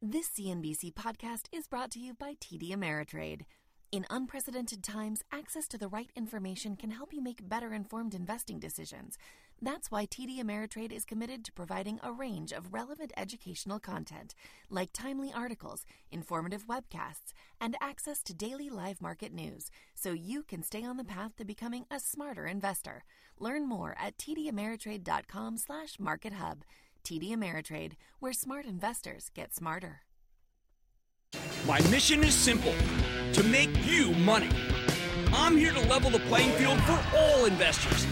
This CNBC podcast is brought to you by TD Ameritrade. In unprecedented times, access to the right information can help you make better informed investing decisions. That's why TD Ameritrade is committed to providing a range of relevant educational content, like timely articles, informative webcasts, and access to daily live market news, so you can stay on the path to becoming a smarter investor. Learn more at tdameritrade.com/markethub. TD Ameritrade, where smart investors get smarter. My mission is simple to make you money. I'm here to level the playing field for all investors.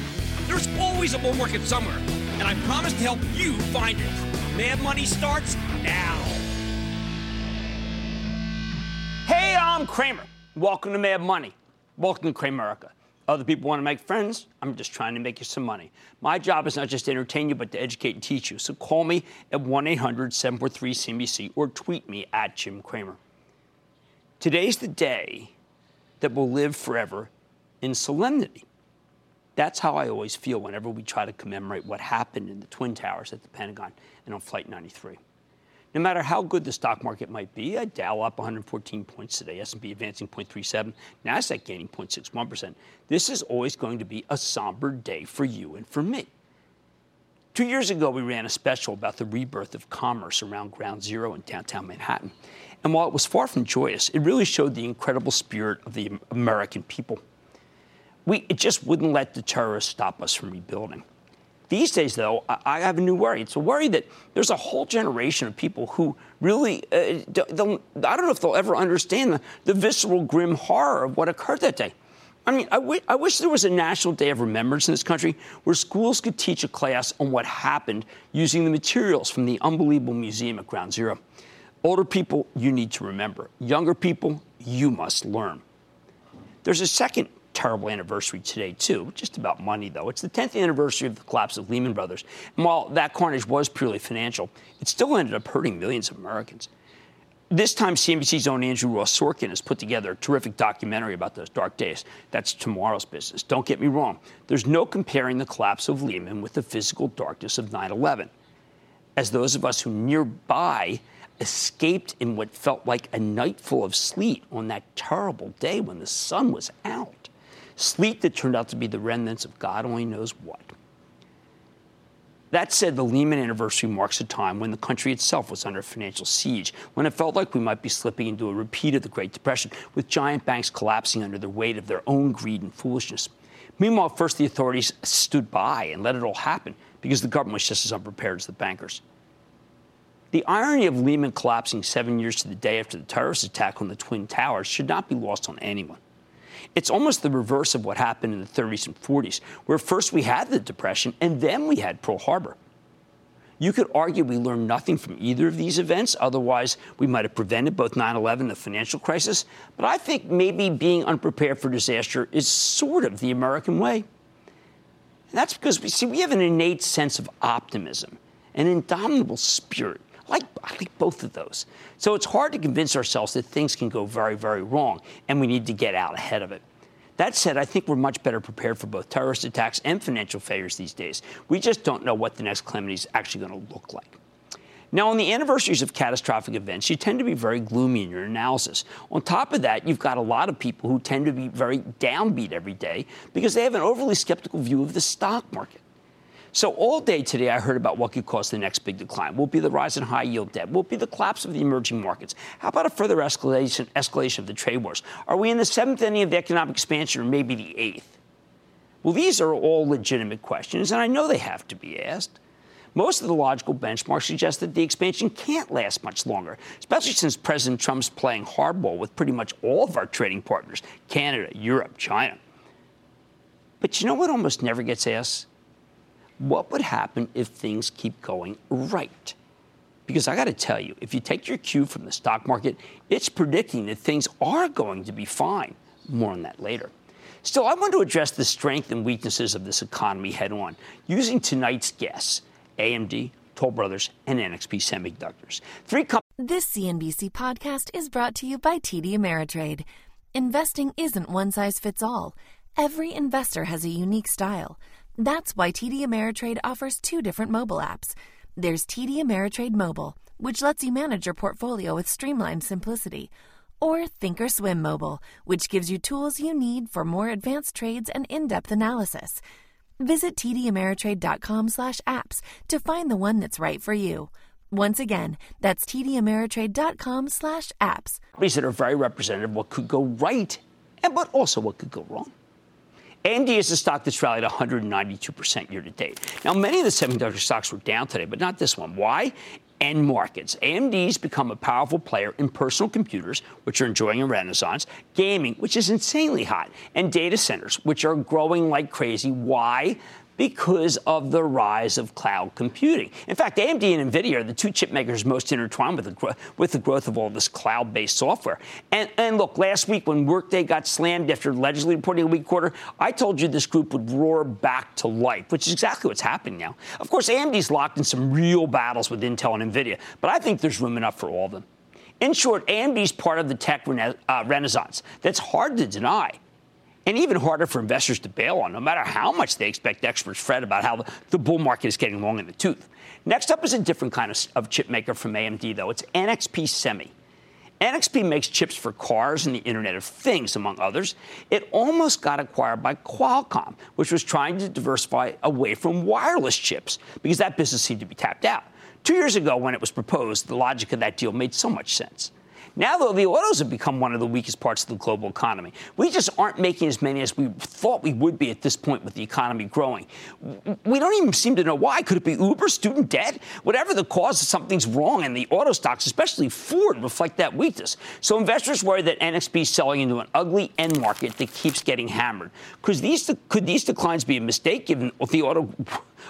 There's always a bull market somewhere, and I promise to help you find it. Mad Money starts now. Hey, I'm Cramer. Welcome to Mad Money. Welcome to Cramerica. Other people want to make friends. I'm just trying to make you some money. My job is not just to entertain you, but to educate and teach you. So call me at 1 800 743 CNBC or tweet me at Jim Cramer. Today's the day that will live forever in solemnity. That's how I always feel whenever we try to commemorate what happened in the Twin Towers at the Pentagon and on Flight 93. No matter how good the stock market might be, a Dow up 114 points today, S&P advancing 0.37, Nasdaq gaining 0.61%. This is always going to be a somber day for you and for me. Two years ago, we ran a special about the rebirth of commerce around Ground Zero in downtown Manhattan. And while it was far from joyous, it really showed the incredible spirit of the American people. We, it just wouldn't let the terrorists stop us from rebuilding. These days, though, I have a new worry. It's a worry that there's a whole generation of people who really, uh, don't, I don't know if they'll ever understand the, the, visceral, grim horror of what occurred that day. I mean, I, w- I wish there was a national day of remembrance in this country where schools could teach a class on what happened using the materials from the unbelievable museum at Ground Zero. Older people, you need to remember. Younger people, you must learn. There's a second terrible anniversary today, too, just about money, though. It's the 10th anniversary of the collapse of Lehman Brothers. And while that carnage was purely financial, it still ended up hurting millions of Americans. This time, CNBC's own Andrew Ross Sorkin has put together a terrific documentary about those dark days. That's tomorrow's business. Don't get me wrong. There's no comparing the collapse of Lehman with the physical darkness of 9 11. As those of us who nearby escaped in what felt like a night full of sleet on that terrible day when the sun was out sleet that turned out to be the remnants of God only knows what. That said, the Lehman anniversary marks a time when the country itself was under financial siege, when it felt like we might be slipping into a repeat of the Great Depression, with giant banks collapsing under the weight of their own greed and foolishness. Meanwhile, first the authorities stood by and let it all happen because the government was just as unprepared as the bankers. The irony of Lehman collapsing seven years to the day after the terrorist attack on the Twin Towers should not be lost on anyone. It's almost the reverse of what happened in the 30s and 40s, where first we had the Depression and then we had Pearl Harbor. You could argue we learned nothing from either of these events. Otherwise, we might have prevented both 9 11 and the financial crisis. But I think maybe being unprepared for disaster is sort of the American way. And that's because we see we have an innate sense of optimism, an indomitable spirit. Like, I like both of those. So it's hard to convince ourselves that things can go very, very wrong, and we need to get out ahead of it. That said, I think we're much better prepared for both terrorist attacks and financial failures these days. We just don't know what the next calamity is actually going to look like. Now, on the anniversaries of catastrophic events, you tend to be very gloomy in your analysis. On top of that, you've got a lot of people who tend to be very downbeat every day because they have an overly skeptical view of the stock market. So all day today, I heard about what could cause the next big decline. Will be the rise in high yield debt? Will be the collapse of the emerging markets? How about a further escalation, escalation of the trade wars? Are we in the seventh inning of the economic expansion or maybe the eighth? Well, these are all legitimate questions, and I know they have to be asked. Most of the logical benchmarks suggest that the expansion can't last much longer, especially since President Trump's playing hardball with pretty much all of our trading partners Canada, Europe, China. But you know what almost never gets asked? What would happen if things keep going right? Because I got to tell you, if you take your cue from the stock market, it's predicting that things are going to be fine. More on that later. Still, I want to address the strengths and weaknesses of this economy head on using tonight's guests AMD, Toll Brothers, and NXP Semiconductors. Three com- This CNBC podcast is brought to you by TD Ameritrade. Investing isn't one size fits all, every investor has a unique style. That's why TD Ameritrade offers two different mobile apps. There's TD Ameritrade Mobile, which lets you manage your portfolio with streamlined simplicity, or Thinkorswim Mobile, which gives you tools you need for more advanced trades and in-depth analysis. Visit tdameritrade.com/apps to find the one that's right for you. Once again, that's tdameritrade.com/apps. Companies that are very representative what could go right, and but also what could go wrong. AMD is a stock that's rallied 192% year to date. Now, many of the semiconductor stocks were down today, but not this one. Why? End markets. AMD's become a powerful player in personal computers, which are enjoying a renaissance, gaming, which is insanely hot, and data centers, which are growing like crazy. Why? Because of the rise of cloud computing. In fact, AMD and NVIDIA are the two chip makers most intertwined with the, with the growth of all this cloud based software. And, and look, last week when Workday got slammed after allegedly reporting a weak quarter, I told you this group would roar back to life, which is exactly what's happening now. Of course, AMD's locked in some real battles with Intel and NVIDIA, but I think there's room enough for all of them. In short, AMD's part of the tech rena- uh, renaissance. That's hard to deny and even harder for investors to bail on, no matter how much they expect experts fret about how the, bull market is getting long in the tooth. Next up is a different kind of, of chip maker from AMD, though. It's NXP Semi. NXP makes chips for cars and the Internet of Things, among others. It almost got acquired by Qualcomm, which was trying to diversify away from wireless chips because that business seemed to be tapped out. Two years ago, when it was proposed, the logic of that deal made so much sense. Now, though, the autos have become one of the weakest parts of the global economy. We just aren't making as many as we thought we would be at this point with the economy growing. We don't even seem to know why. Could it be Uber, student debt? Whatever the cause, something's wrong, and the auto stocks, especially Ford, reflect that weakness. So investors worry that NXP is selling into an ugly end market that keeps getting hammered. Because these could these declines be a mistake given the auto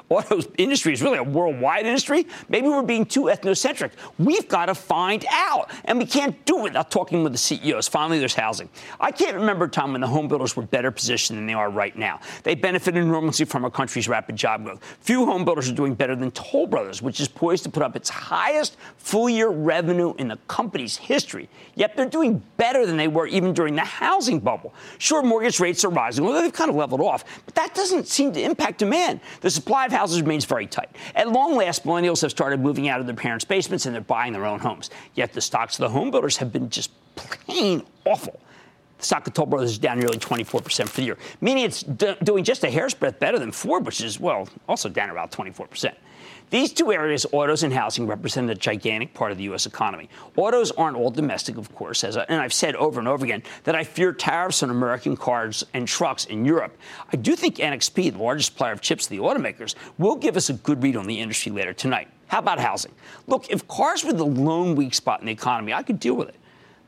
auto industry is really a worldwide industry. Maybe we're being too ethnocentric. We've got to find out, and we can't do without talking with the CEOs. Finally, there's housing. I can't remember a time when the home builders were better positioned than they are right now. They benefit enormously from our country's rapid job growth. Few home builders are doing better than Toll Brothers, which is poised to put up its highest full-year revenue in the company's history. Yet they're doing better than they were even during the housing bubble. Sure, mortgage rates are rising. Well, they've kind of leveled off, but that doesn't seem to impact demand. The supply of houses remains very tight. At long last, millennials have started moving out of their parents' basements and they're buying their own homes. Yet the stocks of the home builders have been just plain awful. The stock of Toll Brothers is down nearly 24% for the year, meaning it's do- doing just a hair's breadth better than Ford, which is, well, also down about 24%. These two areas, autos and housing, represent a gigantic part of the U.S. economy. Autos aren't all domestic, of course, as I, and I've said over and over again that I fear tariffs on American cars and trucks in Europe. I do think NXP, the largest supplier of chips to the automakers, will give us a good read on the industry later tonight. How about housing? Look, if cars were the lone weak spot in the economy, I could deal with it.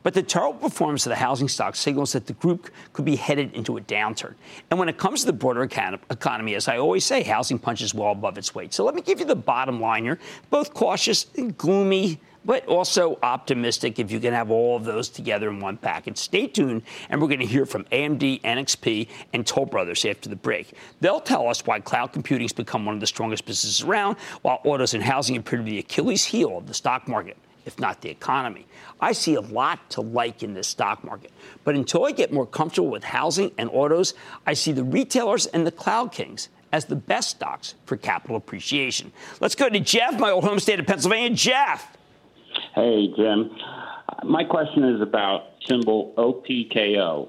But the terrible performance of the housing stock signals that the group could be headed into a downturn. And when it comes to the broader economy, as I always say, housing punches well above its weight. So let me give you the bottom line here, both cautious and gloomy but also optimistic if you can have all of those together in one package. Stay tuned, and we're going to hear from AMD, NXP, and Toll Brothers after the break. They'll tell us why cloud computing has become one of the strongest businesses around, while autos and housing appear to be the Achilles heel of the stock market if not the economy. I see a lot to like in this stock market. But until I get more comfortable with housing and autos, I see the retailers and the cloud kings as the best stocks for capital appreciation. Let's go to Jeff, my old home state of Pennsylvania. Jeff. Hey, Jim. My question is about symbol OPKO.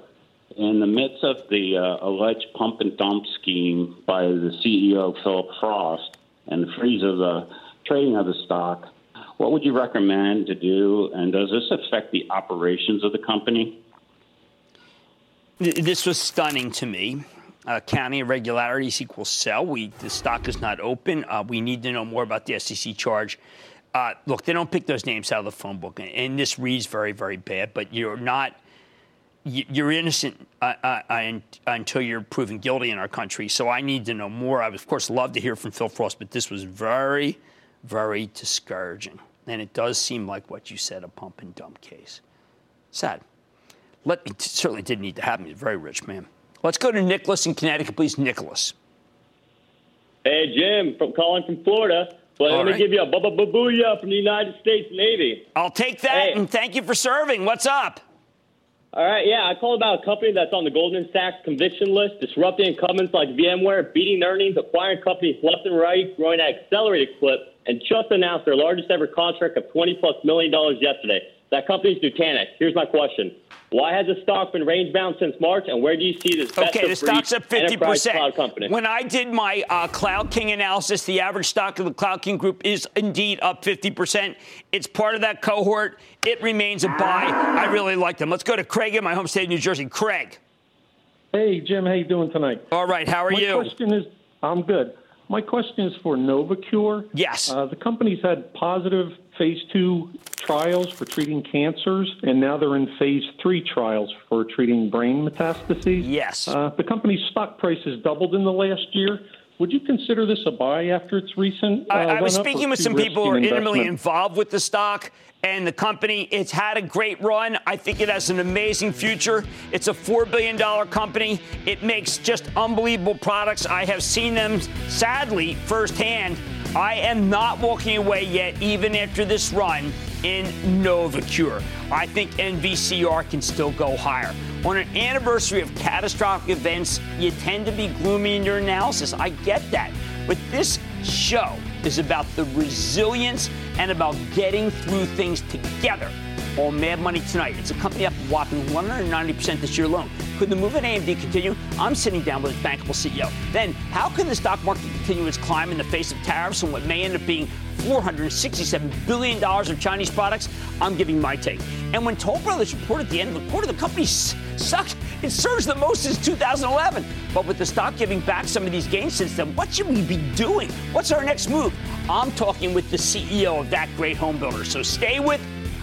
In the midst of the uh, alleged pump and dump scheme by the CEO, Philip Frost, and the freeze of the trading of the stock, what would you recommend to do, and does this affect the operations of the company? This was stunning to me. Uh, irregularities equals sell. We the stock is not open. Uh, we need to know more about the SEC charge. Uh, look, they don't pick those names out of the phone book, and this reads very, very bad. But you're not you're innocent uh, uh, until you're proven guilty in our country. So I need to know more. I would, of course, love to hear from Phil Frost, but this was very, very discouraging. And it does seem like what you said a pump and dump case. Sad. Let me, certainly didn't need to happen. He's a very rich man. Let's go to Nicholas in Connecticut, please. Nicholas. Hey, Jim, from calling from Florida. But let me give you a bubba booyah from the United States Navy. I'll take that, hey. and thank you for serving. What's up? All right, yeah, I call about a company that's on the Goldman Sachs conviction list, disrupting incumbents like VMware, beating earnings, acquiring companies left and right, growing at accelerated clip, and just announced their largest ever contract of 20 plus million dollars yesterday. That company's Nutanix. Here's my question. Why has the stock been range bound since March, and where do you see this? Okay, the stock's up 50%. Cloud company? When I did my uh, Cloud King analysis, the average stock of the Cloud King group is indeed up 50%. It's part of that cohort. It remains a buy. I really like them. Let's go to Craig in my home state of New Jersey. Craig. Hey, Jim. How you doing tonight? All right. How are my you? My question is, I'm good. My question is for Novocure. Yes. Uh, the company's had positive phase two trials for treating cancers, and now they're in phase three trials for treating brain metastases. Yes. Uh, the company's stock price has doubled in the last year. Would you consider this a buy after its recent? Uh, I, I was speaking with some people who are intimately involved with the stock and the company. It's had a great run. I think it has an amazing future. It's a $4 billion company. It makes just unbelievable products. I have seen them, sadly, firsthand I am not walking away yet, even after this run in Novocure. I think NVCR can still go higher. On an anniversary of catastrophic events, you tend to be gloomy in your analysis. I get that. But this show is about the resilience and about getting through things together on Mad Money tonight. It's a company up a whopping 190% this year alone. Could the move at AMD continue? I'm sitting down with its bankable CEO. Then, how can the stock market continue its climb in the face of tariffs and what may end up being $467 billion of Chinese products? I'm giving my take. And when Toll Brothers reported at the end of the quarter, the company sucked. It surged the most since 2011. But with the stock giving back some of these gains since then, what should we be doing? What's our next move? I'm talking with the CEO of that great home builder. So stay with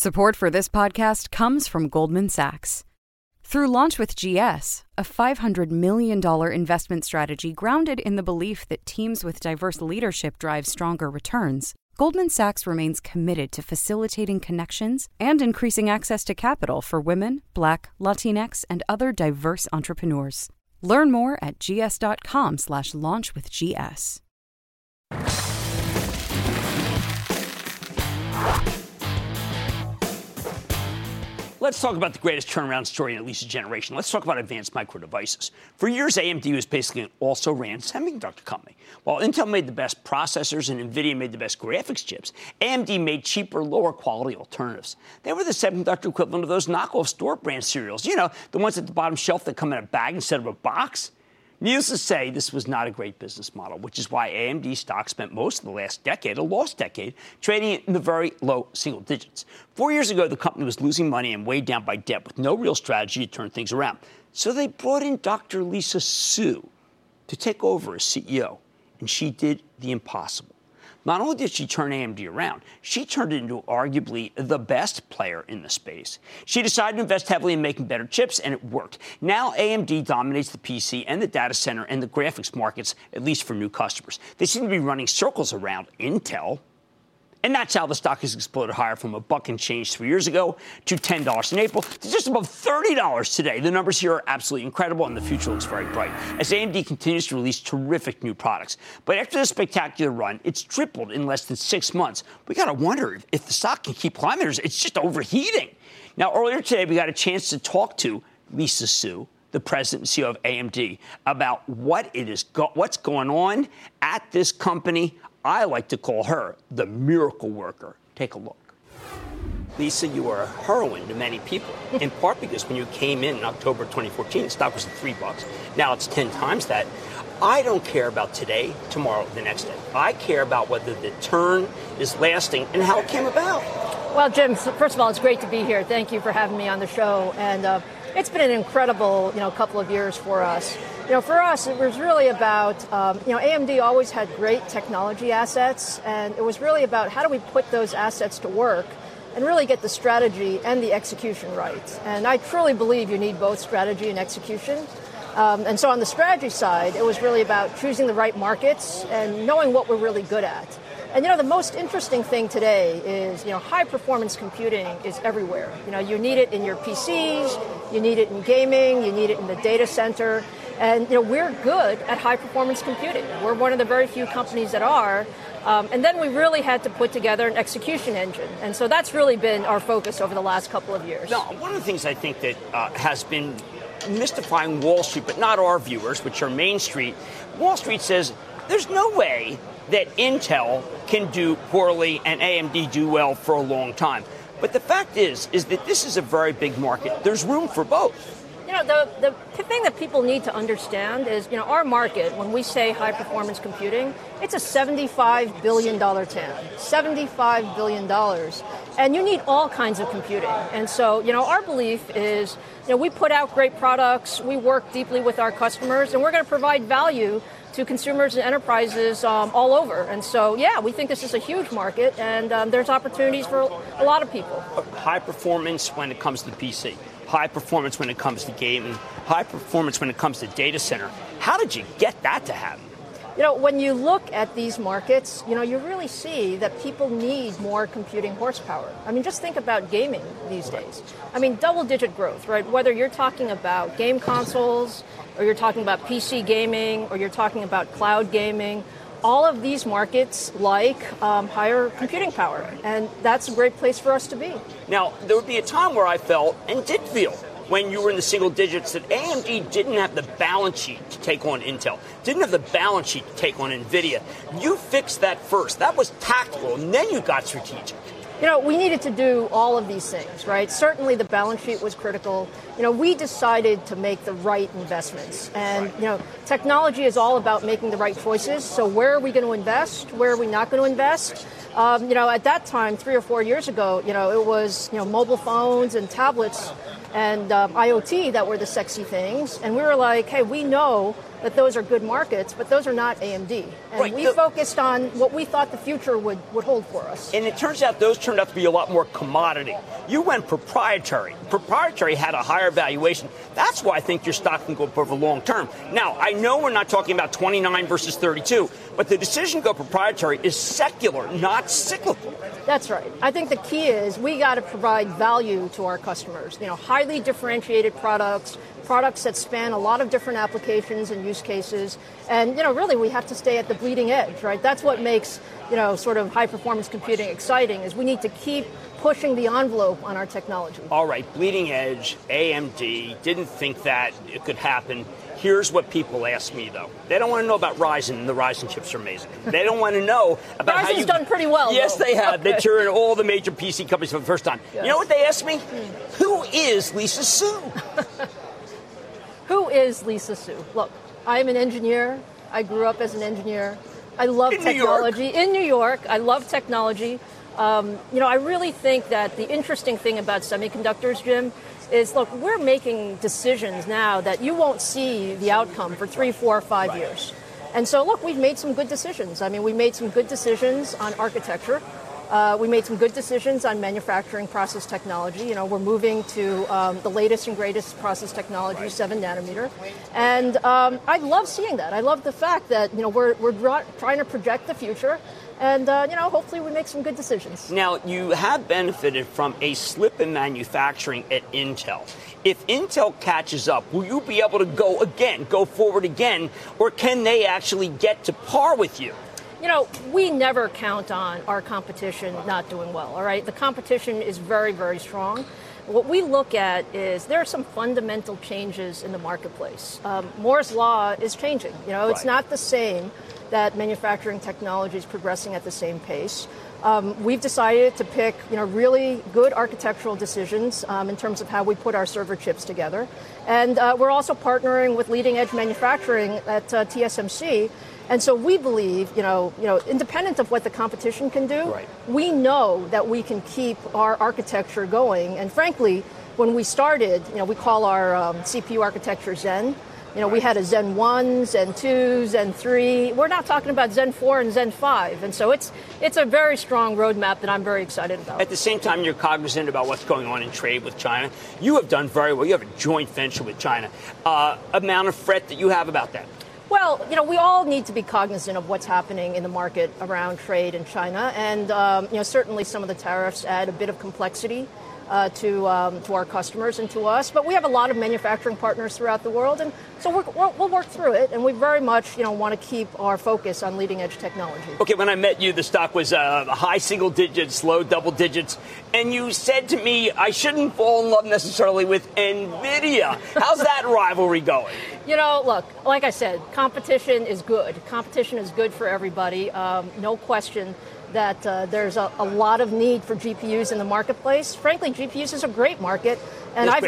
Support for this podcast comes from Goldman Sachs. Through Launch with GS, a $500 million investment strategy grounded in the belief that teams with diverse leadership drive stronger returns, Goldman Sachs remains committed to facilitating connections and increasing access to capital for women, Black, Latinx, and other diverse entrepreneurs. Learn more at gs.com/slash launch with GS. Let's talk about the greatest turnaround story in at least a generation. Let's talk about advanced micro devices. For years, AMD was basically an also ran semiconductor company. While Intel made the best processors and NVIDIA made the best graphics chips, AMD made cheaper, lower quality alternatives. They were the semiconductor equivalent of those knockoff store brand cereals, you know, the ones at the bottom shelf that come in a bag instead of a box. Needless to say, this was not a great business model, which is why AMD stock spent most of the last decade, a lost decade, trading in the very low single digits. Four years ago, the company was losing money and weighed down by debt with no real strategy to turn things around. So they brought in Dr. Lisa Su to take over as CEO, and she did the impossible. Not only did she turn AMD around, she turned it into arguably the best player in the space. She decided to invest heavily in making better chips, and it worked. Now AMD dominates the PC and the data center and the graphics markets, at least for new customers. They seem to be running circles around Intel. And that's how the stock has exploded higher from a buck and change three years ago to $10 in April to just above $30 today. The numbers here are absolutely incredible, and the future looks very bright as AMD continues to release terrific new products. But after this spectacular run, it's tripled in less than six months. We got to wonder if the stock can keep climbing. or It's just overheating. Now, earlier today, we got a chance to talk to Lisa Su, the president and CEO of AMD, about what it is go- what's going on at this company. I like to call her the miracle worker. Take a look. Lisa, you are a heroine to many people, in part because when you came in in October 2014, the stock was at three bucks. Now it's 10 times that. I don't care about today, tomorrow, the next day. I care about whether the turn is lasting and how it came about. Well, Jim, first of all, it's great to be here. Thank you for having me on the show. And uh, it's been an incredible, you know, couple of years for us. You know, for us, it was really about, um, you know, AMD always had great technology assets, and it was really about how do we put those assets to work and really get the strategy and the execution right. And I truly believe you need both strategy and execution. Um, and so on the strategy side, it was really about choosing the right markets and knowing what we're really good at. And you know, the most interesting thing today is, you know, high performance computing is everywhere. You know, you need it in your PCs, you need it in gaming, you need it in the data center. And you know, we're good at high performance computing. We're one of the very few companies that are. Um, and then we really had to put together an execution engine. And so that's really been our focus over the last couple of years. Now, one of the things I think that uh, has been mystifying Wall Street, but not our viewers, which are Main Street, Wall Street says there's no way that Intel can do poorly and AMD do well for a long time. But the fact is, is that this is a very big market. There's room for both. You know, the, the thing that people need to understand is, you know, our market, when we say high performance computing, it's a $75 billion TAM. $75 billion. And you need all kinds of computing. And so, you know, our belief is, you know, we put out great products, we work deeply with our customers, and we're going to provide value to consumers and enterprises um, all over. And so, yeah, we think this is a huge market, and um, there's opportunities for a lot of people. High performance when it comes to the PC, high performance when it comes to gaming, high performance when it comes to data center. How did you get that to happen? You know, when you look at these markets, you know, you really see that people need more computing horsepower. I mean, just think about gaming these days. I mean, double digit growth, right? Whether you're talking about game consoles, or you're talking about PC gaming, or you're talking about cloud gaming, all of these markets like um, higher computing power. And that's a great place for us to be. Now, there would be a time where I felt and did feel when you were in the single digits that AMD didn't have the balance sheet to take on Intel, didn't have the balance sheet to take on NVIDIA. You fixed that first. That was tactical, and then you got strategic. You know, we needed to do all of these things, right? Certainly the balance sheet was critical. You know, we decided to make the right investments. And, you know, technology is all about making the right choices. So where are we going to invest? Where are we not going to invest? Um, you know, at that time, three or four years ago, you know, it was, you know, mobile phones and tablets and um, IoT that were the sexy things. And we were like, hey, we know that those are good markets, but those are not AMD. And Right, we the- focused on what we thought the future would, would hold for us. And it turns out those turned out to be a lot more commodity. You went proprietary. Proprietary had a higher valuation. That's why I think your stock can go up over long term. Now, I know we're not talking about 29 versus 32, but the decision to go proprietary is secular, not cyclical. That's right. I think the key is we got to provide value to our customers. You know, highly differentiated products, products that span a lot of different applications and use cases. And, you know, really we have to stay at the bleeding edge, right? That's what makes, you know, sort of high performance computing exciting is we need to keep pushing the envelope on our technology. All right, bleeding edge, AMD, didn't think that it could happen. Here's what people ask me though. They don't want to know about Ryzen, the Ryzen chips are amazing. They don't want to know about how Ryzen's you done pretty well, Yes, though. they have. Okay. You're in all the major PC companies for the first time. You know what they ask me? Hmm. Who is Lisa Su? Who is Lisa Su? Look, I am an engineer. I grew up as an engineer. I love In New technology in New York. I love technology. Um, you know, I really think that the interesting thing about semiconductors, Jim, is look, we're making decisions now that you won't see the outcome for three, four, five years. And so, look, we've made some good decisions. I mean, we made some good decisions on architecture. Uh, we made some good decisions on manufacturing process technology. You know, we're moving to um, the latest and greatest process technology, seven nanometer, and um, I love seeing that. I love the fact that you know we're we're trying to project the future, and uh, you know, hopefully we make some good decisions. Now, you have benefited from a slip in manufacturing at Intel. If Intel catches up, will you be able to go again, go forward again, or can they actually get to par with you? You know, we never count on our competition not doing well, all right? The competition is very, very strong. What we look at is there are some fundamental changes in the marketplace. Um, Moore's Law is changing. You know, it's not the same that manufacturing technology is progressing at the same pace. um, we've decided to pick you know really good architectural decisions um, in terms of how we put our server chips together, and uh, we're also partnering with leading edge manufacturing at uh, TSMC. And so we believe, you know, you know, independent of what the competition can do, right. we know that we can keep our architecture going. And frankly, when we started, you know, we call our um, CPU architecture Zen. You know, we had a Zen 1, Zen 2, Zen 3. We're not talking about Zen 4 and Zen 5. And so it's it's a very strong roadmap that I'm very excited about. At the same time, you're cognizant about what's going on in trade with China. You have done very well. You have a joint venture with China. Uh, amount of fret that you have about that? Well, you know, we all need to be cognizant of what's happening in the market around trade in China. And, um, you know, certainly some of the tariffs add a bit of complexity uh, to, um, to our customers and to us. But we have a lot of manufacturing partners throughout the world, and so we will work through it. And we very much, you know, want to keep our focus on leading edge technology. Okay, when I met you, the stock was uh, high single digits, low double digits, and you said to me I shouldn't fall in love necessarily with Nvidia. How's that rivalry going? You know, look, like I said, competition is good. Competition is good for everybody, um, no question that uh, there's a, a, lot of need for GPUs in the marketplace. Frankly, GPUs is a great market, and I've,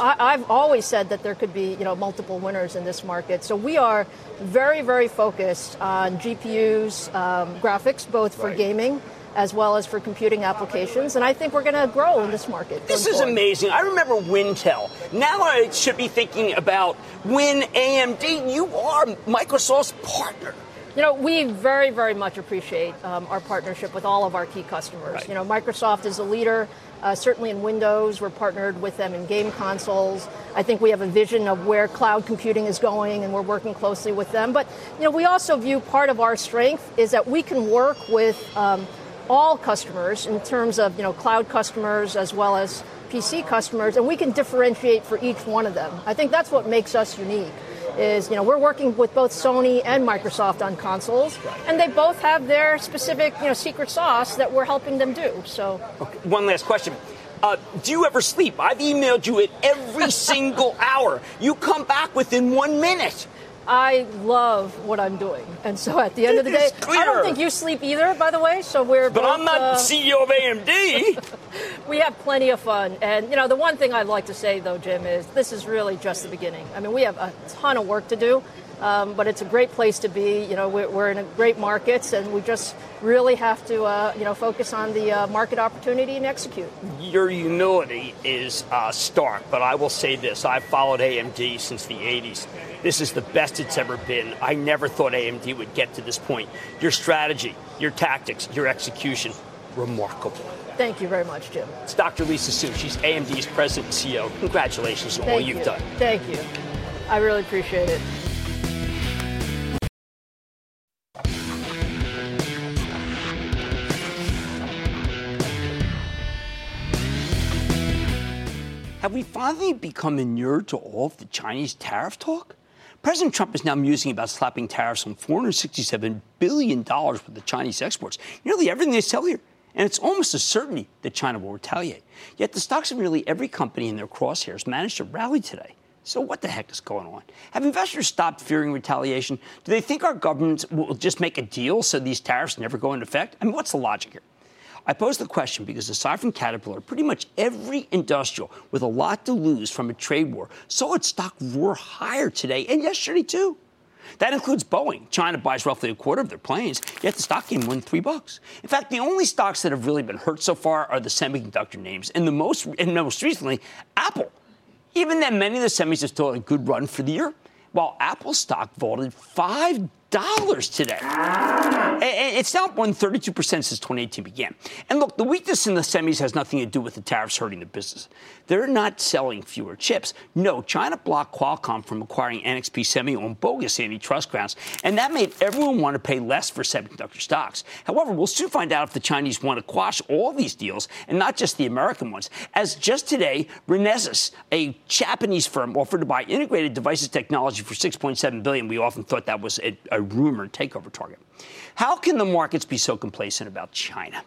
I, have always said that there could be you know multiple winners in this market. So we are very very focused on GPUs, um, graphics, both for right. gaming as well as for computing applications. And I think we're going to grow in this market. This is forward. amazing. I remember Wintel. Now I should be thinking about Win AMD. You are Microsoft's partner. You know, we very, very much appreciate um, our partnership with all of our key customers. Right. You know, Microsoft is a leader, uh, certainly in Windows. We're partnered with them in game consoles. I think we have a vision of where cloud computing is going, and we're working closely with them. But, you know, we also view part of our strength is that we can work with um, all customers in terms of, you know, cloud customers as well as PC customers, and we can differentiate for each one of them. I think that's what makes us unique is, you know, we're working with both Sony and Microsoft on consoles, and they both have their specific, you know, secret sauce that we're helping them do. So, okay. one last question. Uh, do you ever sleep? I've emailed you at every single hour. You come back within one minute. I love what I'm doing, and so at the end of the day, clear. I don't think you sleep either. By the way, so we're. But both, I'm not uh, CEO of AMD. we have plenty of fun, and you know the one thing I'd like to say though, Jim, is this is really just the beginning. I mean, we have a ton of work to do. Um, but it's a great place to be. You know, we're, we're in a great markets, and we just really have to, uh, you know, focus on the uh, market opportunity and execute. Your humility is uh, stark, but I will say this: I've followed AMD since the '80s. This is the best it's ever been. I never thought AMD would get to this point. Your strategy, your tactics, your execution, remarkable. Thank you very much, Jim. It's Dr. Lisa Su. She's AMD's president and CEO. Congratulations on Thank all you've you. done. Thank you. I really appreciate it. Have we finally become inured to all of the Chinese tariff talk? President Trump is now musing about slapping tariffs on $467 billion worth of Chinese exports, nearly everything they sell here. And it's almost a certainty that China will retaliate. Yet the stocks of nearly every company in their crosshairs managed to rally today. So what the heck is going on? Have investors stopped fearing retaliation? Do they think our government will just make a deal so these tariffs never go into effect? I mean, what's the logic here? I pose the question because aside from Caterpillar, pretty much every industrial with a lot to lose from a trade war saw its stock roar higher today and yesterday too. That includes Boeing. China buys roughly a quarter of their planes, yet the stock gained more three bucks. In fact, the only stocks that have really been hurt so far are the semiconductor names, and the most and most recently, Apple. Even then, many of the semis have still had a good run for the year, while Apple stock vaulted five dollars today. It's now up 132% since 2018 began. And look, the weakness in the semis has nothing to do with the tariffs hurting the business. They're not selling fewer chips. No, China blocked Qualcomm from acquiring NXP Semi on bogus antitrust grounds, and that made everyone want to pay less for semiconductor stocks. However, we'll soon find out if the Chinese want to quash all these deals and not just the American ones. As just today, Renesas, a Japanese firm, offered to buy integrated devices technology for 6.7 billion. We often thought that was a, a rumored takeover target. How can the markets be so complacent about China?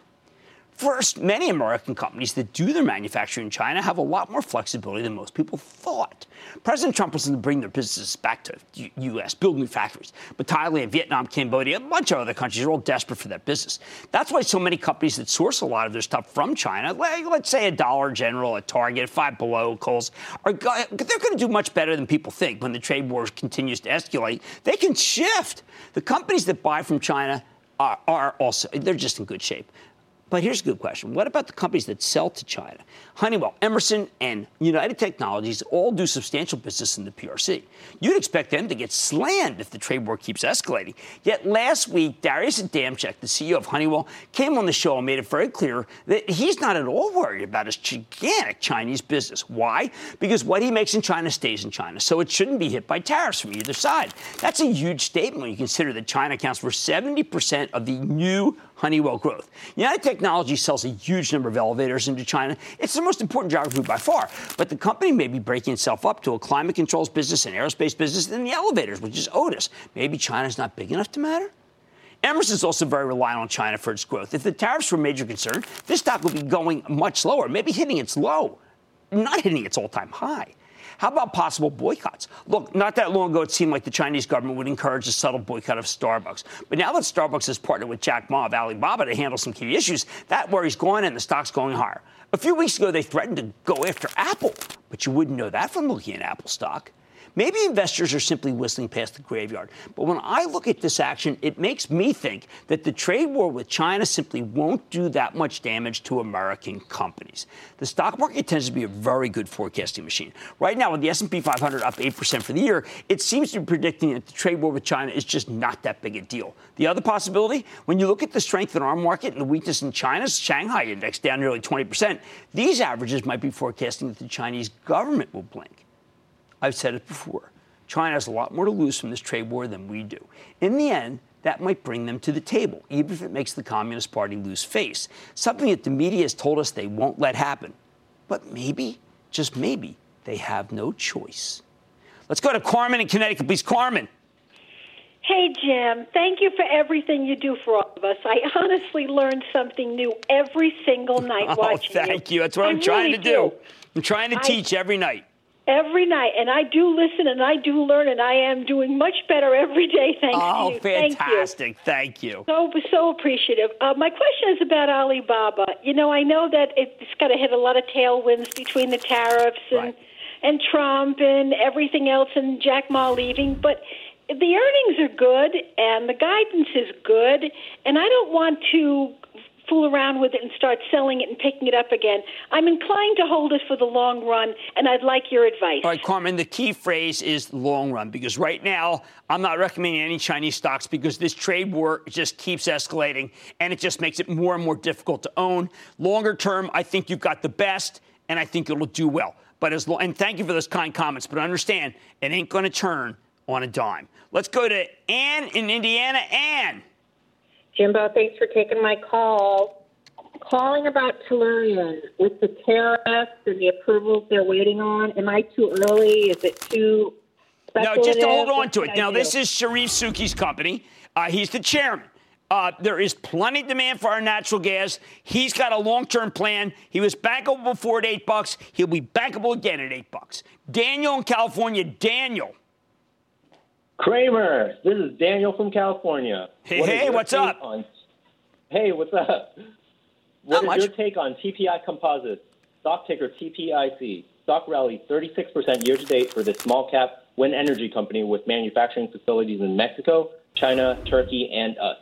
First, many American companies that do their manufacturing in China have a lot more flexibility than most people thought. President Trump was going to bring their businesses back to the U.S., build new factories. But Thailand, Vietnam, Cambodia, a bunch of other countries are all desperate for that business. That's why so many companies that source a lot of their stuff from China, like, let's say a Dollar General, a Target, Five Below, Kohl's, are they're going to do much better than people think when the trade war continues to escalate. They can shift. The companies that buy from China are, are also they're just in good shape. But here's a good question. What about the companies that sell to China? Honeywell, Emerson, and United Technologies all do substantial business in the PRC. You'd expect them to get slammed if the trade war keeps escalating. Yet last week, Darius Adamczyk, the CEO of Honeywell, came on the show and made it very clear that he's not at all worried about his gigantic Chinese business. Why? Because what he makes in China stays in China, so it shouldn't be hit by tariffs from either side. That's a huge statement when you consider that China accounts for 70% of the new Honeywell growth. United Technologies sells a huge number of elevators into China. It's the most important geography by far. But the company may be breaking itself up to a climate controls business, an aerospace business, and the elevators, which is Otis. Maybe China's not big enough to matter? Emerson is also very reliant on China for its growth. If the tariffs were a major concern, this stock would be going much lower, maybe hitting its low, not hitting its all time high. How about possible boycotts? Look, not that long ago, it seemed like the Chinese government would encourage a subtle boycott of Starbucks. But now that Starbucks has partnered with Jack Ma of Alibaba to handle some key issues, that worry's gone and the stock's going higher. A few weeks ago, they threatened to go after Apple, but you wouldn't know that from looking at Apple stock. Maybe investors are simply whistling past the graveyard. But when I look at this action, it makes me think that the trade war with China simply won't do that much damage to American companies. The stock market tends to be a very good forecasting machine. Right now, with the S&P 500 up 8% for the year, it seems to be predicting that the trade war with China is just not that big a deal. The other possibility, when you look at the strength in our market and the weakness in China's Shanghai index down nearly 20%, these averages might be forecasting that the Chinese government will blink. I've said it before. China has a lot more to lose from this trade war than we do. In the end, that might bring them to the table, even if it makes the Communist Party lose face. Something that the media has told us they won't let happen. But maybe, just maybe, they have no choice. Let's go to Carmen in Connecticut, please. Carmen. Hey, Jim. Thank you for everything you do for all of us. I honestly learn something new every single night oh, watching thank you. you. That's what I I'm trying to do. do. I'm trying to I- teach every night. Every night, and I do listen and I do learn, and I am doing much better every day. Thanks Oh, to you. Thank you. fantastic. Thank you. So so appreciative. Uh, my question is about Alibaba. You know, I know that it's got to hit a lot of tailwinds between the tariffs and Right. and Trump and everything else, and Jack Ma leaving, but. The earnings are good and the guidance is good, and I don't want to fool around with it and start selling it and picking it up again. I'm inclined to hold it for the long run, and I'd like your advice. All right, Carmen, the key phrase is long run because right now I'm not recommending any Chinese stocks because this trade war just keeps escalating and it just makes it more and more difficult to own. Longer term, I think you've got the best and I think it'll do well. But as lo- and thank you for those kind comments, but understand it ain't going to turn on a dime. Let's go to Ann in Indiana. Ann. Jimbo, thanks for taking my call. Calling about Tellurian with the tariffs and the approvals they're waiting on. Am I too early? Is it too No, just hold on What to it. Now, do? this is Charif Souki's company. Uh, he's the chairman. Uh, there is plenty demand for our natural gas. He's got a long-term plan. He was bankable before at eight bucks. He'll be bankable again at eight bucks. Daniel in California. Daniel. Cramer, this is Daniel from California. Hey, What is hey, what's up? On, hey, what's up? Not What is much. your take on TPI Composites, stock ticker TPIC? Stock rallied 36% year to date for this small cap wind energy company with manufacturing facilities in Mexico, China, Turkey, and us.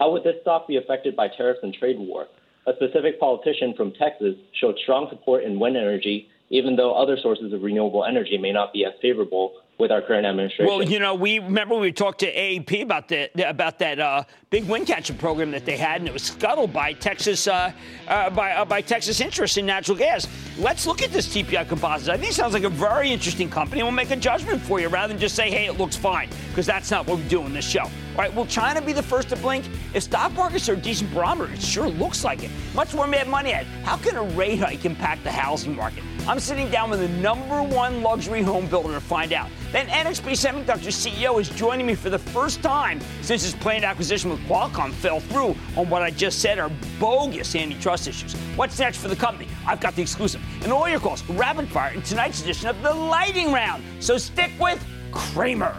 How would this stock be affected by tariffs and trade war? A specific politician from Texas showed strong support in wind energy, even though other sources of renewable energy may not be as favorable with our current administration. Well, you know, we remember we talked to AEP about the about that uh, big wind catcher program that they had, and it was scuttled by Texas uh, uh, by uh, by Texas interests in natural gas. Let's look at this TPI Composites. I think it sounds like a very interesting company. We'll make a judgment for you rather than just say, "Hey, it looks fine," because that's not what we do in this show. All right, will China be the first to blink? If stock markets are a decent barometer, it sure looks like it. Much more mad money at. How can a rate hike impact the housing market? I'm sitting down with the number one luxury home builder to find out. Then NXP Semiconductor CEO is joining me for the first time since his planned acquisition with Qualcomm fell through on what I just said are bogus antitrust issues. What's next for the company? I've got the exclusive. And all your calls, rapid fire, in tonight's edition of the Lightning Round. So stick with Cramer.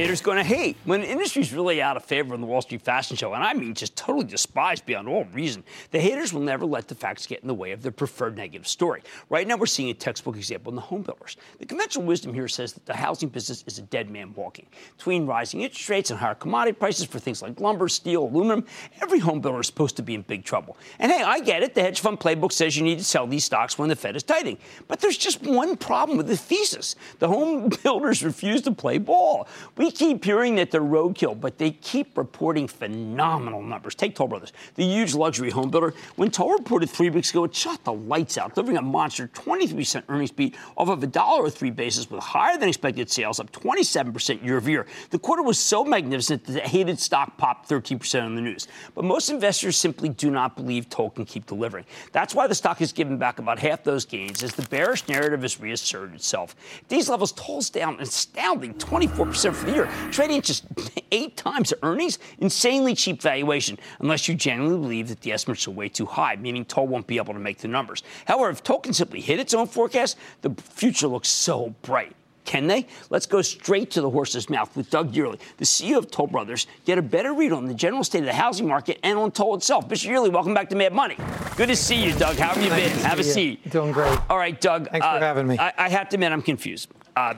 Haters going to hate. When the industry's really out of favor in the Wall Street fashion show, and I mean just totally despised beyond all reason, the haters will never let the facts get in the way of their preferred negative story. Right now, we're seeing a textbook example in the home builders. The conventional wisdom here says that the housing business is a dead man walking. Between rising interest rates and higher commodity prices for things like lumber, steel, aluminum, every home builder is supposed to be in big trouble. And hey, I get it. The hedge fund playbook says you need to sell these stocks when the Fed is tightening. But there's just one problem with the thesis. The home builders refuse to play ball. We keep hearing that they're roadkill, but they keep reporting phenomenal numbers. Take Toll Brothers, the huge luxury home builder. When Toll reported three weeks ago, it shot the lights out, delivering a monster 23% earnings beat off of a dollar or three basis with higher than expected sales, up 27% year over year. The quarter was so magnificent that the hated stock popped 13% on the news. But most investors simply do not believe Toll can keep delivering. That's why the stock has given back about half those gains as the bearish narrative has reasserted itself. These levels, Toll's down an astounding 24% for the year, trading just eight times earnings. Insanely cheap valuation, unless you genuinely believe that the estimates are way too high, meaning Toll won't be able to make the numbers. However, if Toll can simply hit its own forecast, the future looks so bright. Can they? Let's go straight to the horse's mouth with Doug Yearley, the CEO of Toll Brothers, get a better read on the general state of the housing market and on Toll itself. Mr. Yearley, welcome back to Mad Money. Good to see you, Doug. How have you Nice been? Have a you. seat. Doing great. All right, Doug. Thanks for having me. I, I have to admit, I'm confused. Uh,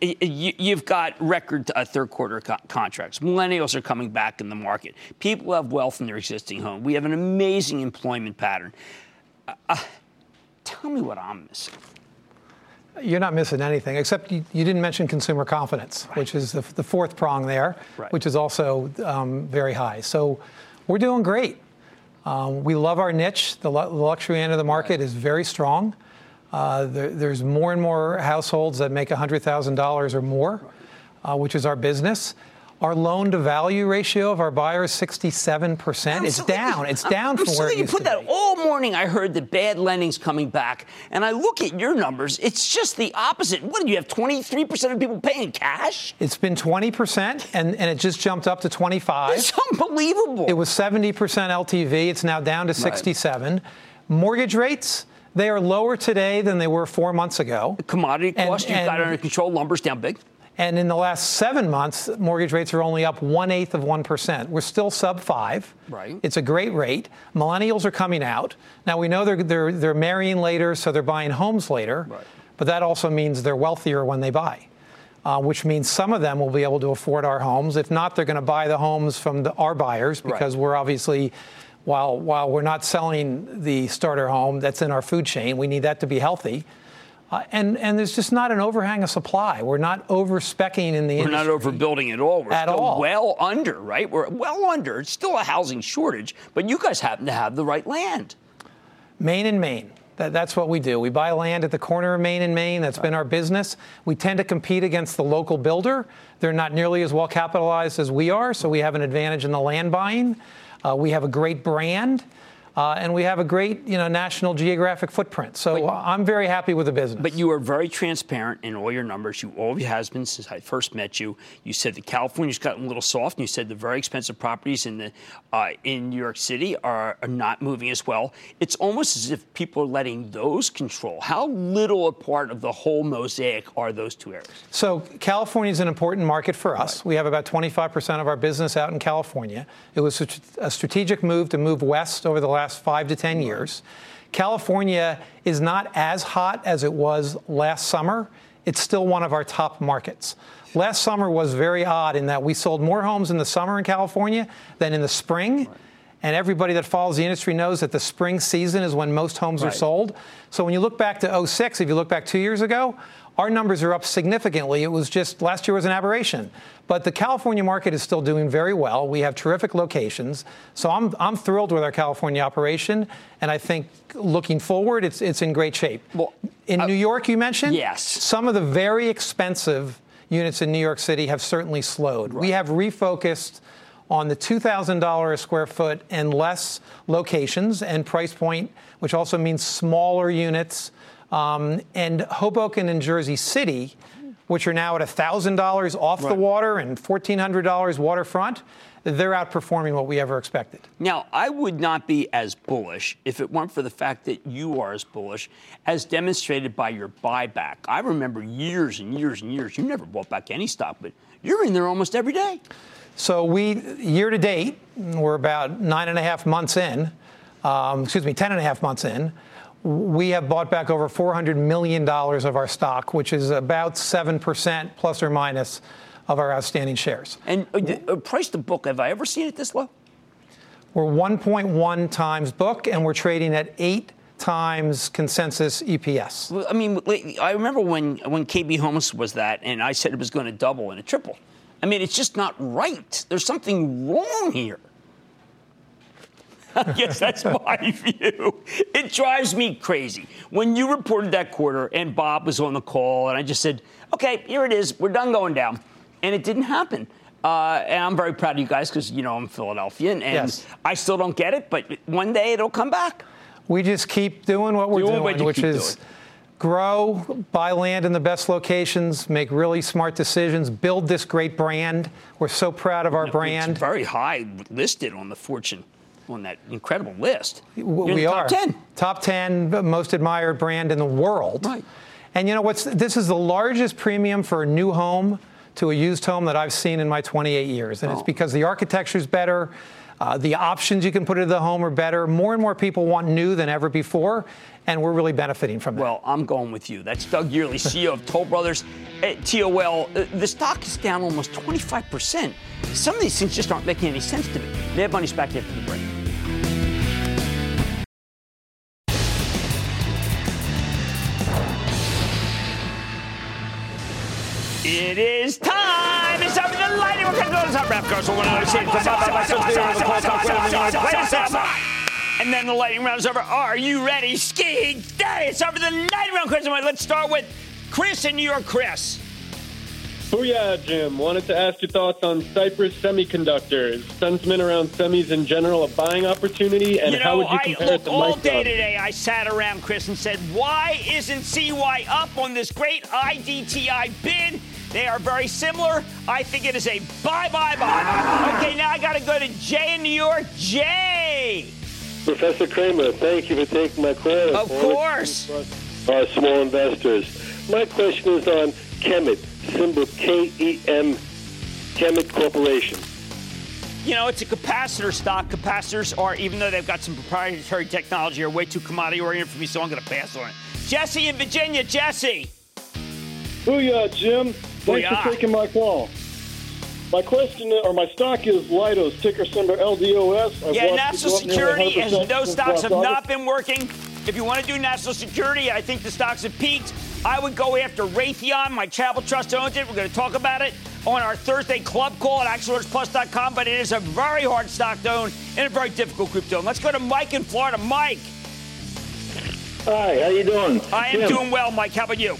You've got record uh, third quarter co- contracts. Millennials are coming back in the market. People have wealth in their existing home. We have an amazing employment pattern. Uh, uh, tell me what I'm missing. You're not missing anything, except you, you didn't mention consumer confidence, which is the, the fourth prong there, Right. which is also um, very high. So we're doing great. Um, we love our niche. The, lu- the luxury end of the market is very strong. Uh, there, there's more and more households that make $100,000 or more, uh, which is our business. Our loan to value ratio of our buyers 67%. It's down. It's down I'm from where sorry it you used put to that be. all morning. I heard that bad lending's coming back, and I look at your numbers. It's just the opposite. What do you have? 23 percent of people paying cash. It's been 20%, and, and it just jumped up to 25. It's unbelievable. It was 70% LTV. It's now down to 67. Mortgage rates, they are lower today than they were four months ago. Commodity And- cost, you've got under control. Lumber's down big. And in the last seven months, mortgage rates are only up one eighth of 1%. We're still sub five. Right. It's a great rate. Millennials are coming out. Now, we know they're, they're, they're marrying later, so they're buying homes later. Right. But that also means they're wealthier when they buy. Uh, which means some of them will be able to afford our homes. If not, they're going to buy the homes from the, our buyers because Right. we're obviously, while while we're not selling the starter home that's in our food chain, we need that to be healthy. Uh, and and there's just not an overhang of supply. We're not over specking in the industry. We're not overbuilding at all. We're At still all. well under, right? We're well under. It's still a housing shortage, but you guys happen to have the right land. Main and Main. That, that's what we do. We buy land at the corner of Main and Main. That's been our business. We tend to compete against the local builder. They're not nearly as well capitalized as we are, so we have an advantage in the land buying. Uh, we have a great brand. Uh, and we have a great, you know, national geographic footprint. So I'm very happy with the business. But you are very transparent in all your numbers. You always has been since I first met you. You said that California's gotten a little soft, and you said the very expensive properties in the uh, in New York City are, are not moving as well. It's almost as if people are letting those control. How little a part of the whole mosaic are those two areas? So California is an important market for us. We have about 25% of our business out in California. It was a strategic move to move west over the last five to 10 years. California is not as hot as it was last summer. It's still one of our top markets. Last summer was very odd in that we sold more homes in the summer in California than in the spring. And everybody that follows the industry knows that the spring season is when most homes are sold. So when you look back to 06, if you look back two years ago, our numbers are up significantly. It was just last year was an aberration. But the California market is still doing very well. We have terrific locations. So I'm, I'm thrilled with our California operation. And I think looking forward, it's, it's in great shape. Well, in uh, New York, you mentioned? Yes. Some of the very expensive units in New York City have certainly slowed. Right. We have refocused on the $2,000 a square foot and less locations and price point, which also means smaller units. Um, and Hoboken and Jersey City which are now at $1,000 off right. the water and $1,400 waterfront, they're outperforming what we ever expected. Now, I would not be as bullish if it weren't for the fact that you are as bullish, as demonstrated by your buyback. I remember years and years and years, you never bought back any stock, but you're in there almost every day. So we, year to date, we're about nine and a half months in, um, excuse me, ten and a half months in we have bought back over $400 million of our stock, which is about 7% plus or minus of our outstanding shares. And uh, uh price to book, have I ever seen it this low? We're 1.1 times book, and we're trading at eight times consensus EPS. Well, I mean, I remember when, when KB Homes was that, and I said it was going to double and it triple. I mean, it's just not right. There's something wrong here. I guess that's my view. It drives me crazy. When you reported that quarter and Bob was on the call, and I just said, okay, here it is. We're done going down. And it didn't happen. Uh, and I'm very proud of you guys because, you know, I'm Philadelphian and yes. I still don't get it, but one day it'll come back. We just keep doing what we're doing, doing which is doing. grow, buy land in the best locations, make really smart decisions, build this great brand. We're so proud of our brand. It's very high listed on the Fortune on that incredible list. You're we are top 10. Top 10 most admired brand in the world. Right. And you know what's this is the largest premium for a new home to a used home that I've seen in my 28 years. And oh. it's because the architecture is better, uh, the options you can put into the home are better. More and more people want new than ever before, and we're really benefiting from that. Well, I'm going with you. That's Doug Yearley, CEO of Toll Brothers at TOL. Uh, the stock is down almost 25%. Some of these things just aren't making any sense to me. Mad Money's back after the break. It is time. Lightning round. Top rap goes for one other scene. And then the lightning round is over. Are you ready? Ski Daddy. It's for the lightning round question. Let's start with Chris in New York. Chris. Booyah, Jim. Wanted to ask your thoughts on Cypress Semiconductors. Sentiment around semis in general, a buying opportunity, and you know, how would you compare I, it to all day today, I sat around, Chris, and said, why isn't CY up on this great IDTI bid? They are very similar. I think it is a bye bye bye. Okay, now I got to go to Jay in New York. Jay. Professor Cramer, thank you for taking my call. Of course. Our small investors. My question is on Kemet, symbol K E M, Kemet Corporation. You know, it's a capacitor stock. Capacitors are, even though they've got some proprietary technology, are way too commodity oriented for me, so I'm going to pass on it. Jesse in Virginia. Jesse. Booyah, Jim. Thanks for taking my call. My question or my stock is Leidos, ticker symbol LDOS. I've yeah, national security and no stocks have not been working. If you want to do national security, I think the stocks have peaked. I would go after Raytheon. My travel trust owns it. We're going to talk about it on our Thursday club call at ActionAlertsPlus.com. But it is a very hard stock to own and a very difficult group to own. Let's go to Mike in Florida. Mike. Hi, how you doing? I am Jim. doing well, Mike. How about you?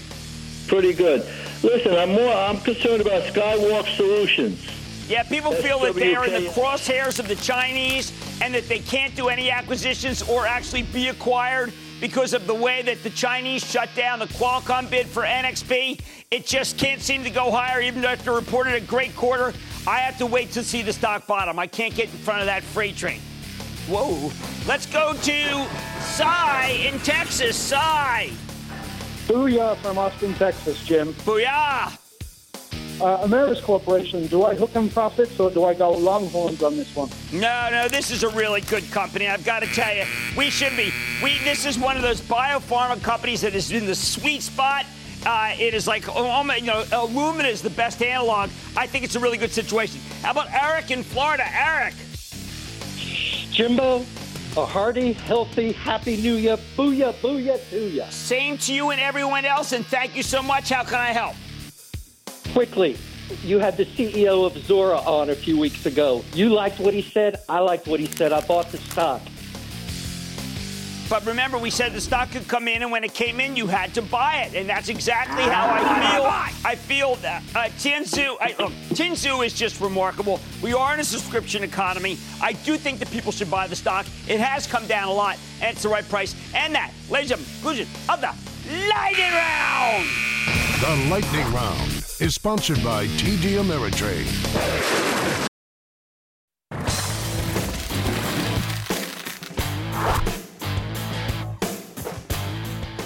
Pretty good. Listen, I'm more. I'm concerned about Skyworks Solutions. Yeah, people feel that they are in the crosshairs of the Chinese and that they can't do any acquisitions or actually be acquired because of the way that the Chinese shut down the Qualcomm bid for NXP. It just can't seem to go higher, even though after reported a great quarter. I have to wait to see the stock bottom. I can't get in front of that freight train. Whoa. Let's go to Cy in Texas. Cy. Booyah from Austin, Texas, Jim. Booyah! Uh, Ameris Corporation, do I hook them profits or do I go longhorns on this one? No, no, this is a really good company. I've got to tell you, we should be. We this is one of those biopharma companies that is in the sweet spot. Uh, it is like, oh, you know, Illumina is the best analog. I think it's a really good situation. How about Eric in Florida? Eric. Jimbo, a hearty, healthy, happy new year. Booyah, booyah to ya. Same to you and everyone else, and thank you so much. How can I help? Quickly, you had the CEO of Zuora on a few weeks ago. You liked what he said. I liked what he said. I bought the stock. But remember, we said the stock could come in, and when it came in, you had to buy it, and that's exactly how I feel. I feel that uh, Tien Tzuo. I, look, Tien Tzuo is just remarkable. We are in a subscription economy. I do think that people should buy the stock. It has come down a lot, and it's the right price. And that, ladies and gentlemen, conclusion of the lightning round. The lightning round is sponsored by TD Ameritrade.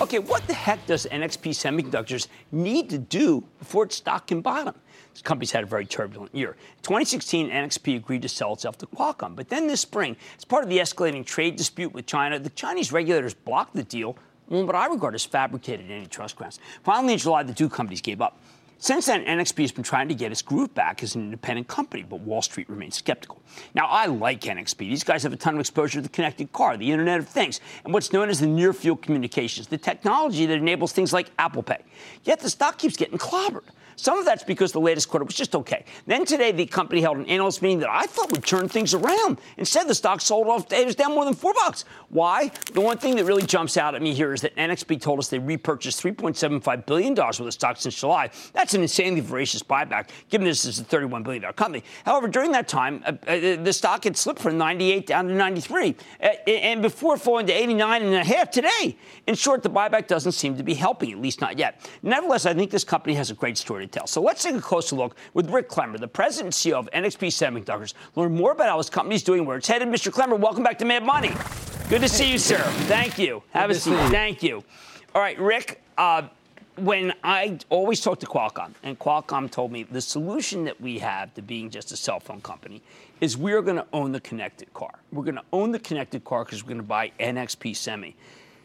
Okay, what the heck does NXP Semiconductors need to do before its stock can bottom? This company's had a very turbulent year. In 2016, NXP agreed to sell itself to Qualcomm, but then this spring, as part of the escalating trade dispute with China, the Chinese regulators blocked the deal on what I regard as fabricated antitrust grounds. Finally, in July, the two companies gave up. Since then, NXP has been trying to get its groove back as an independent company, but Wall Street remains skeptical. Now, I like NXP. These guys have a ton of exposure to the connected car, the Internet of Things, and what's known as the near field communications, the technology that enables things like Apple Pay. Yet the stock keeps getting clobbered. Some of that's because the latest quarter was just okay. Then today, the company held an analyst meeting that I thought would turn things around. Instead, the stock sold off. It was down more than four bucks. Why? The one thing that really jumps out at me here is that NXP told us they repurchased $3.75 billion worth of stock since July. That's an insanely voracious buyback, given this is a $31 billion company. However, during that time, uh, uh, the stock had slipped from 98 down to 93, uh, and before falling to 89 and a half today. In short, the buyback doesn't seem to be helping, at least not yet. Nevertheless, I think this company has a great story to tell. So let's take a closer look with Rick Clemmer, the president and CEO of NXP Semiconductors. Learn more about how his company is doing, where it's headed. Mr. Clemmer, welcome back to Mad Money. Good to see you, sir. Thank you. Have Good a seat. Thank you. All right, Rick. Uh, when I always talk to Qualcomm, and Qualcomm told me the solution that we have to being just a cell phone company is we're going to own the connected car. We're going to own the connected car because we're going to buy NXP Semi.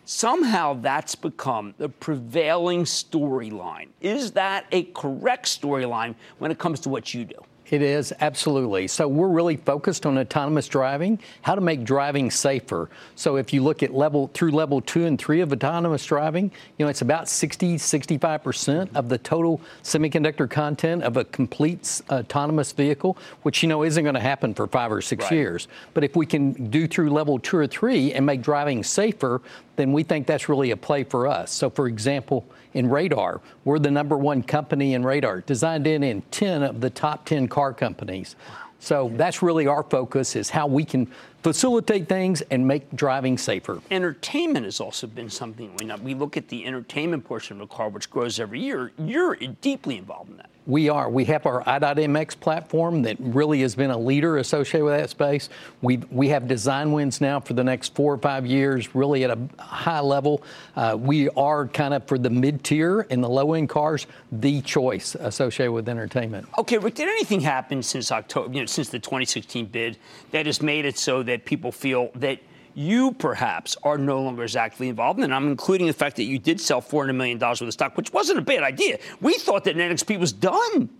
Somehow that's become the prevailing storyline. Is that a correct storyline when it comes to what you do? It is, absolutely. So we're really focused on autonomous driving, how to make driving safer. So if you look at level through level two and three of autonomous driving, you know, it's about 60, 65% of the total semiconductor content of a complete autonomous vehicle, which, you know, isn't going to happen for five or six Right. years. But if we can do through level two or three and make driving safer, then we think that's really a play for us. So, for example, in radar, we're the number one company in radar, designed in in 10 of the top 10 car companies. So that's really our focus is how we can facilitate things and make driving safer. Entertainment has also been something we know. We look at the entertainment portion of a car, which grows every year. You're deeply involved in that. We are. We have our i.MX platform that really has been a leader associated with that space. We we have design wins now for the next four or five years, really at a high level. Uh, we are kind of for the mid tier and the low end cars, the choice associated with entertainment. Okay, Rick, did anything happen since October, you know, since the 2016 bid that has made it so that people feel that you perhaps are no longer as actively involved? And I'm including the fact that you did sell $400 million worth of stock, which wasn't a bad idea. We thought that NXP was done.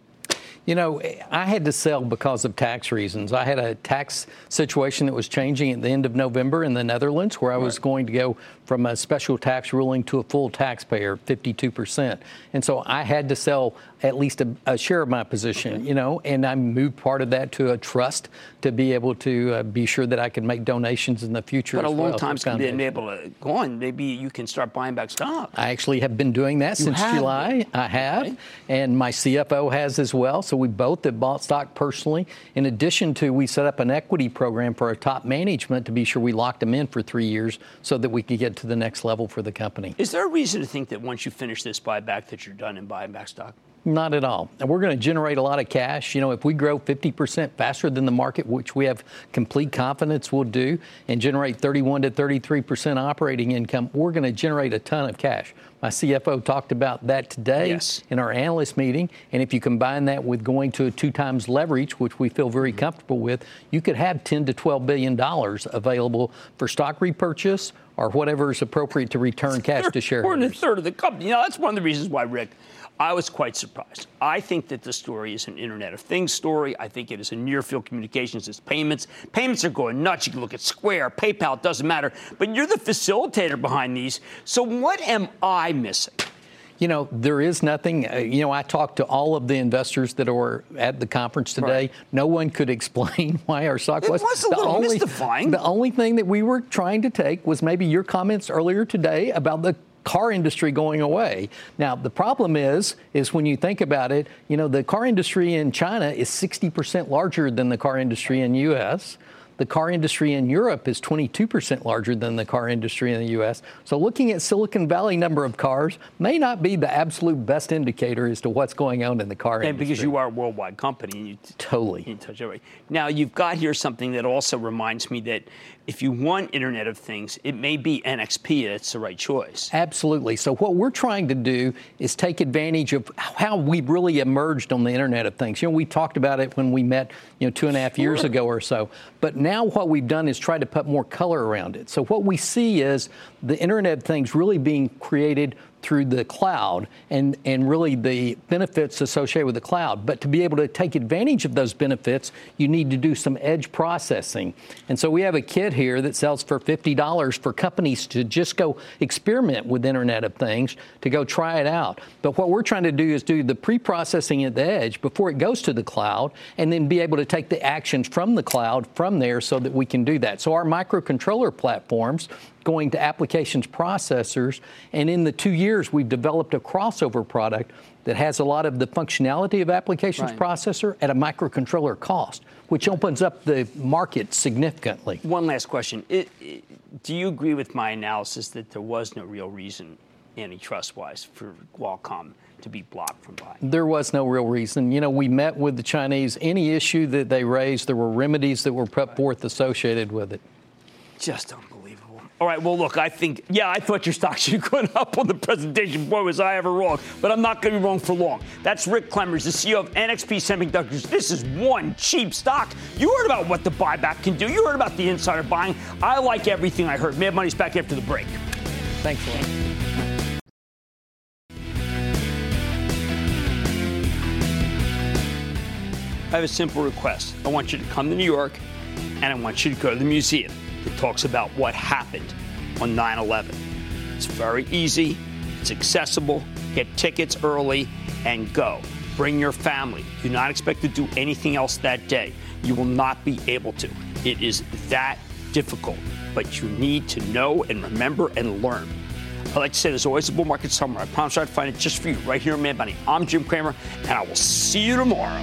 You know, I had to sell because of tax reasons. I had a tax situation that was changing at the end of November in the Netherlands where I was going to go from a special tax ruling to a full taxpayer, 52%. And so I had to sell at least a, a share of my position, you know, and I moved part of that to a trust to be able to uh, be sure that I could make donations in the future. But a long well time the since been able to go on. Maybe you can start buying back stock. I actually have been doing that You since have? July. I have, and my CFO has as well. So we both have bought stock personally. In addition to, we set up an equity program for our top management to be sure we locked them in for three years so that we could get to the next level for the company. Is there a reason to think that once you finish this buyback that you're done in buying back stock? Not at all. And we're going to generate a lot of cash. You know, if we grow 50% faster than the market, which we have complete confidence we'll do, and generate 31 to 33% operating income, we're going to generate a ton of cash. My CFO talked about that today yes. in our analyst meeting. And if you combine that with going to a two times leverage, which we feel very mm-hmm. comfortable with, you could have 10 to 12 billion dollars available for stock repurchase or whatever is appropriate to return cash to shareholders. More than a third of the company. Know, that's one of the reasons why, Rick, I was quite surprised. I think that the story is an Internet of Things story. I think it is a near field communications. It's payments. Payments are going nuts. You can look at Square, PayPal, it doesn't matter. But you're the facilitator behind these. So what am I missing? You know, there is nothing. Uh, you know, I talked to all of the investors that were at the conference today. Right. No one could explain why our stock it was. was a the little only, mystifying. The only thing that we were trying to take was maybe your comments earlier today about the car industry going away. Now, the problem is, is when you think about it, you know, the car industry in China is 60% larger than the car industry in U.S. The car industry in Europe is 22% larger than the car industry in the U.S. So looking at Silicon Valley number of cars may not be the absolute best indicator as to what's going on in the car and industry. because you are a worldwide company. And you totally. You touch. Now, you've got here something that also reminds me that if you want Internet of Things, it may be NXP that's the right choice. Absolutely. So what we're trying to do is take advantage of how we really emerged on the Internet of Things. You know, we talked about it when we met, you know, two and a half years ago or so. But now what we've done is try to put more color around it. So what we see is the Internet of Things really being created through the cloud and, and really the benefits associated with the cloud. But to be able to take advantage of those benefits, you need to do some edge processing. And so we have a kit here that sells for $50 for companies to just go experiment with Internet of Things, to go try it out. But what we're trying to do is do the pre processing at the edge before it goes to the cloud, and then be able to take the actions from the cloud from there so that we can do that. So our microcontroller platforms going to applications processors. And in the two years, we've developed a crossover product that has a lot of the functionality of applications right. processor at a microcontroller cost, which opens up the market significantly. One last question. It, it, do you agree with my analysis that there was no real reason, antitrust wise, for Qualcomm? to be blocked from buying? There was no real reason. You know, we met with the Chinese. Any issue that they raised, there were remedies that were put forth associated with it. Just unbelievable. All right, well, look, I think, yeah, I thought your stock should have gone up on the presentation. Boy, was I ever wrong. But I'm not going to be wrong for long. That's Rick Clemmers, the CEO of NXP Semiconductors. This is one cheap stock. You heard about what the buyback can do, you heard about the insider buying. I like everything I heard. Mad Money's back after the break. Thanks, Ron. I have a simple request. I want you to come to New York and I want you to go to the museum that talks about what happened on 9 11. It's very easy, it's accessible. Get tickets early and go. Bring your family. Do not expect to do anything else that day. You will not be able to. It is that difficult, but you need to know and remember and learn. I like to say there's always a bull market somewhere. I promise I'd find it just for you right here in Mad Money. I'm Jim Cramer, and I will see you tomorrow.